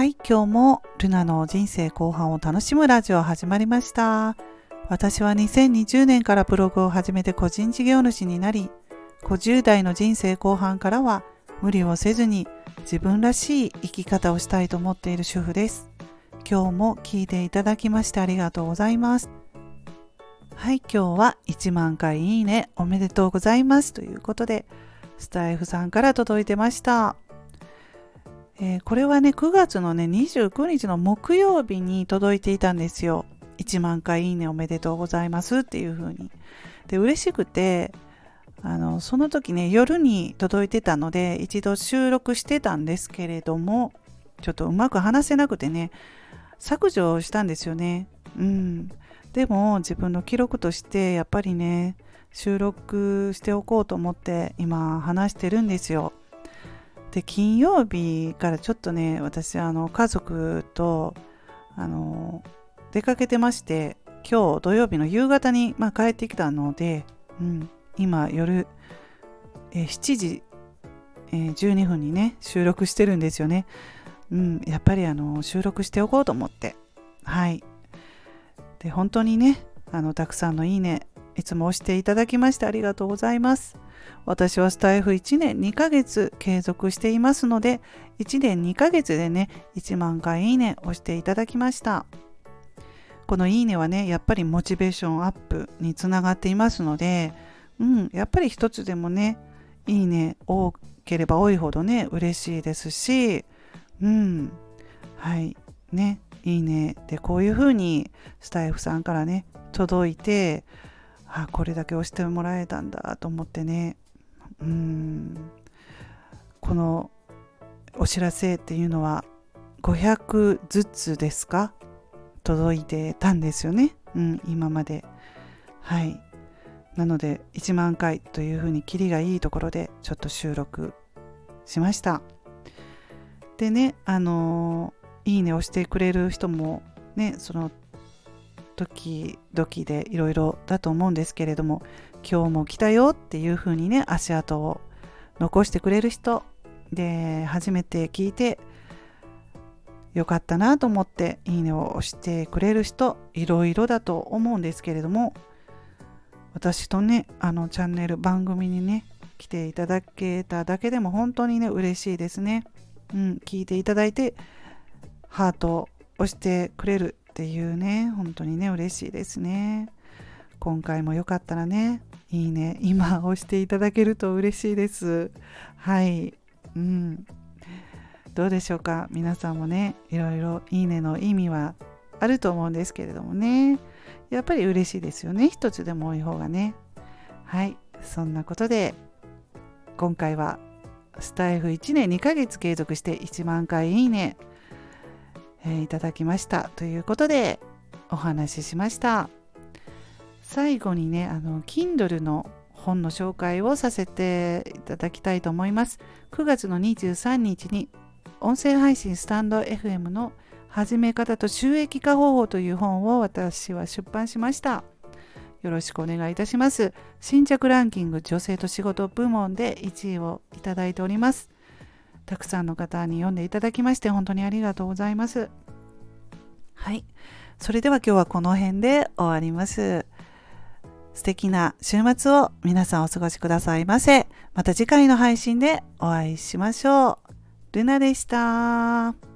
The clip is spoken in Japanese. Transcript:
はい、今日もルナの人生後半を楽しむラジオ始まりました。私は2020年からブログを始めて個人事業主になり、50代の人生後半からは無理をせずに自分らしい生き方をしたいと思っている主婦です。今日も聞いていただきましてありがとうございます。はい、今日は1万回いいねおめでとうございますということで、スタイフさんから届いてました。えーこれはね、9月のね、29日の木曜日に届いていたんですよ。1万回いいねおめでとうございますっていう風に。で、嬉しくて、あの、その時ね、夜に届いてたので、一度収録してたんですけれども、ちょっとうまく話せなくてね、削除したんですよね。うん。でも、自分の記録として、やっぱりね、収録しておこうと思って、今話してるんですよ。で金曜日からちょっとね私あの家族とあの出かけてまして今日土曜日の夕方に、まあ、帰ってきたので、うん、今夜、え7時、え12分にね収録してるんですよね、うん、やっぱりあの収録しておこうと思って。はい。で本当にねあのたくさんのいいねいつも押していただきましてありがとうございます。私はスタイフ1年2ヶ月継続していますので、1年2ヶ月でね、1万回いいね押していただきました。このいいねはね、やっぱりモチベーションアップにつながっていますので、うん、やっぱり一つでもね、いいね多ければ多いほどね、嬉しいですし、うん、はい、ね、いいねでこういう風にスタイフさんからね、届いて、あこれだけ押してもらえたんだと思ってね。うん。このお知らせっていうのは500ずつですか？届いてたんですよね、うん、今まで。はい。なので1万回というふうにキリがいいところでちょっと収録しました。でねあのいいねをしてくれる人もねその時々でいろいろだと思うんですけれども今日も来たよっていう風にね足跡を残してくれる人で初めて聞いてよかったなと思っていいねを押してくれる人いろいろだと思うんですけれども私とねあのチャンネル番組にね来ていただけただけでも本当にね嬉しいですね。うん聞いていただいてハートを押してくれるっていうね本当にね嬉しいですね。今回もよかったらねいいね今押していただけると嬉しいです。はい。うん。どうでしょうか？皆さんもねいろいろいいねの意味はあると思うんですけれどもね。やっぱり嬉しいですよね。一つでも多い方がね。はい。そんなことで今回はスタイフ1年2ヶ月継続して1万回いいねえーいただきました。ということでお話ししました。最後にねあの Kindle の本の紹介をさせていただきたいと思います。9月の23日に音声配信スタンド FM の始め方と収益化方法という本を私は出版しました。よろしくお願いいたします。新着ランキング女性と仕事部門で1位をいただいております。たくさんの方に読んでいただきまして本当にありがとうございます。はい。それでは今日はこの辺で終わります。素敵な週末を皆さんお過ごしくださいませ。また次回の配信でお会いしましょう。ルナでした。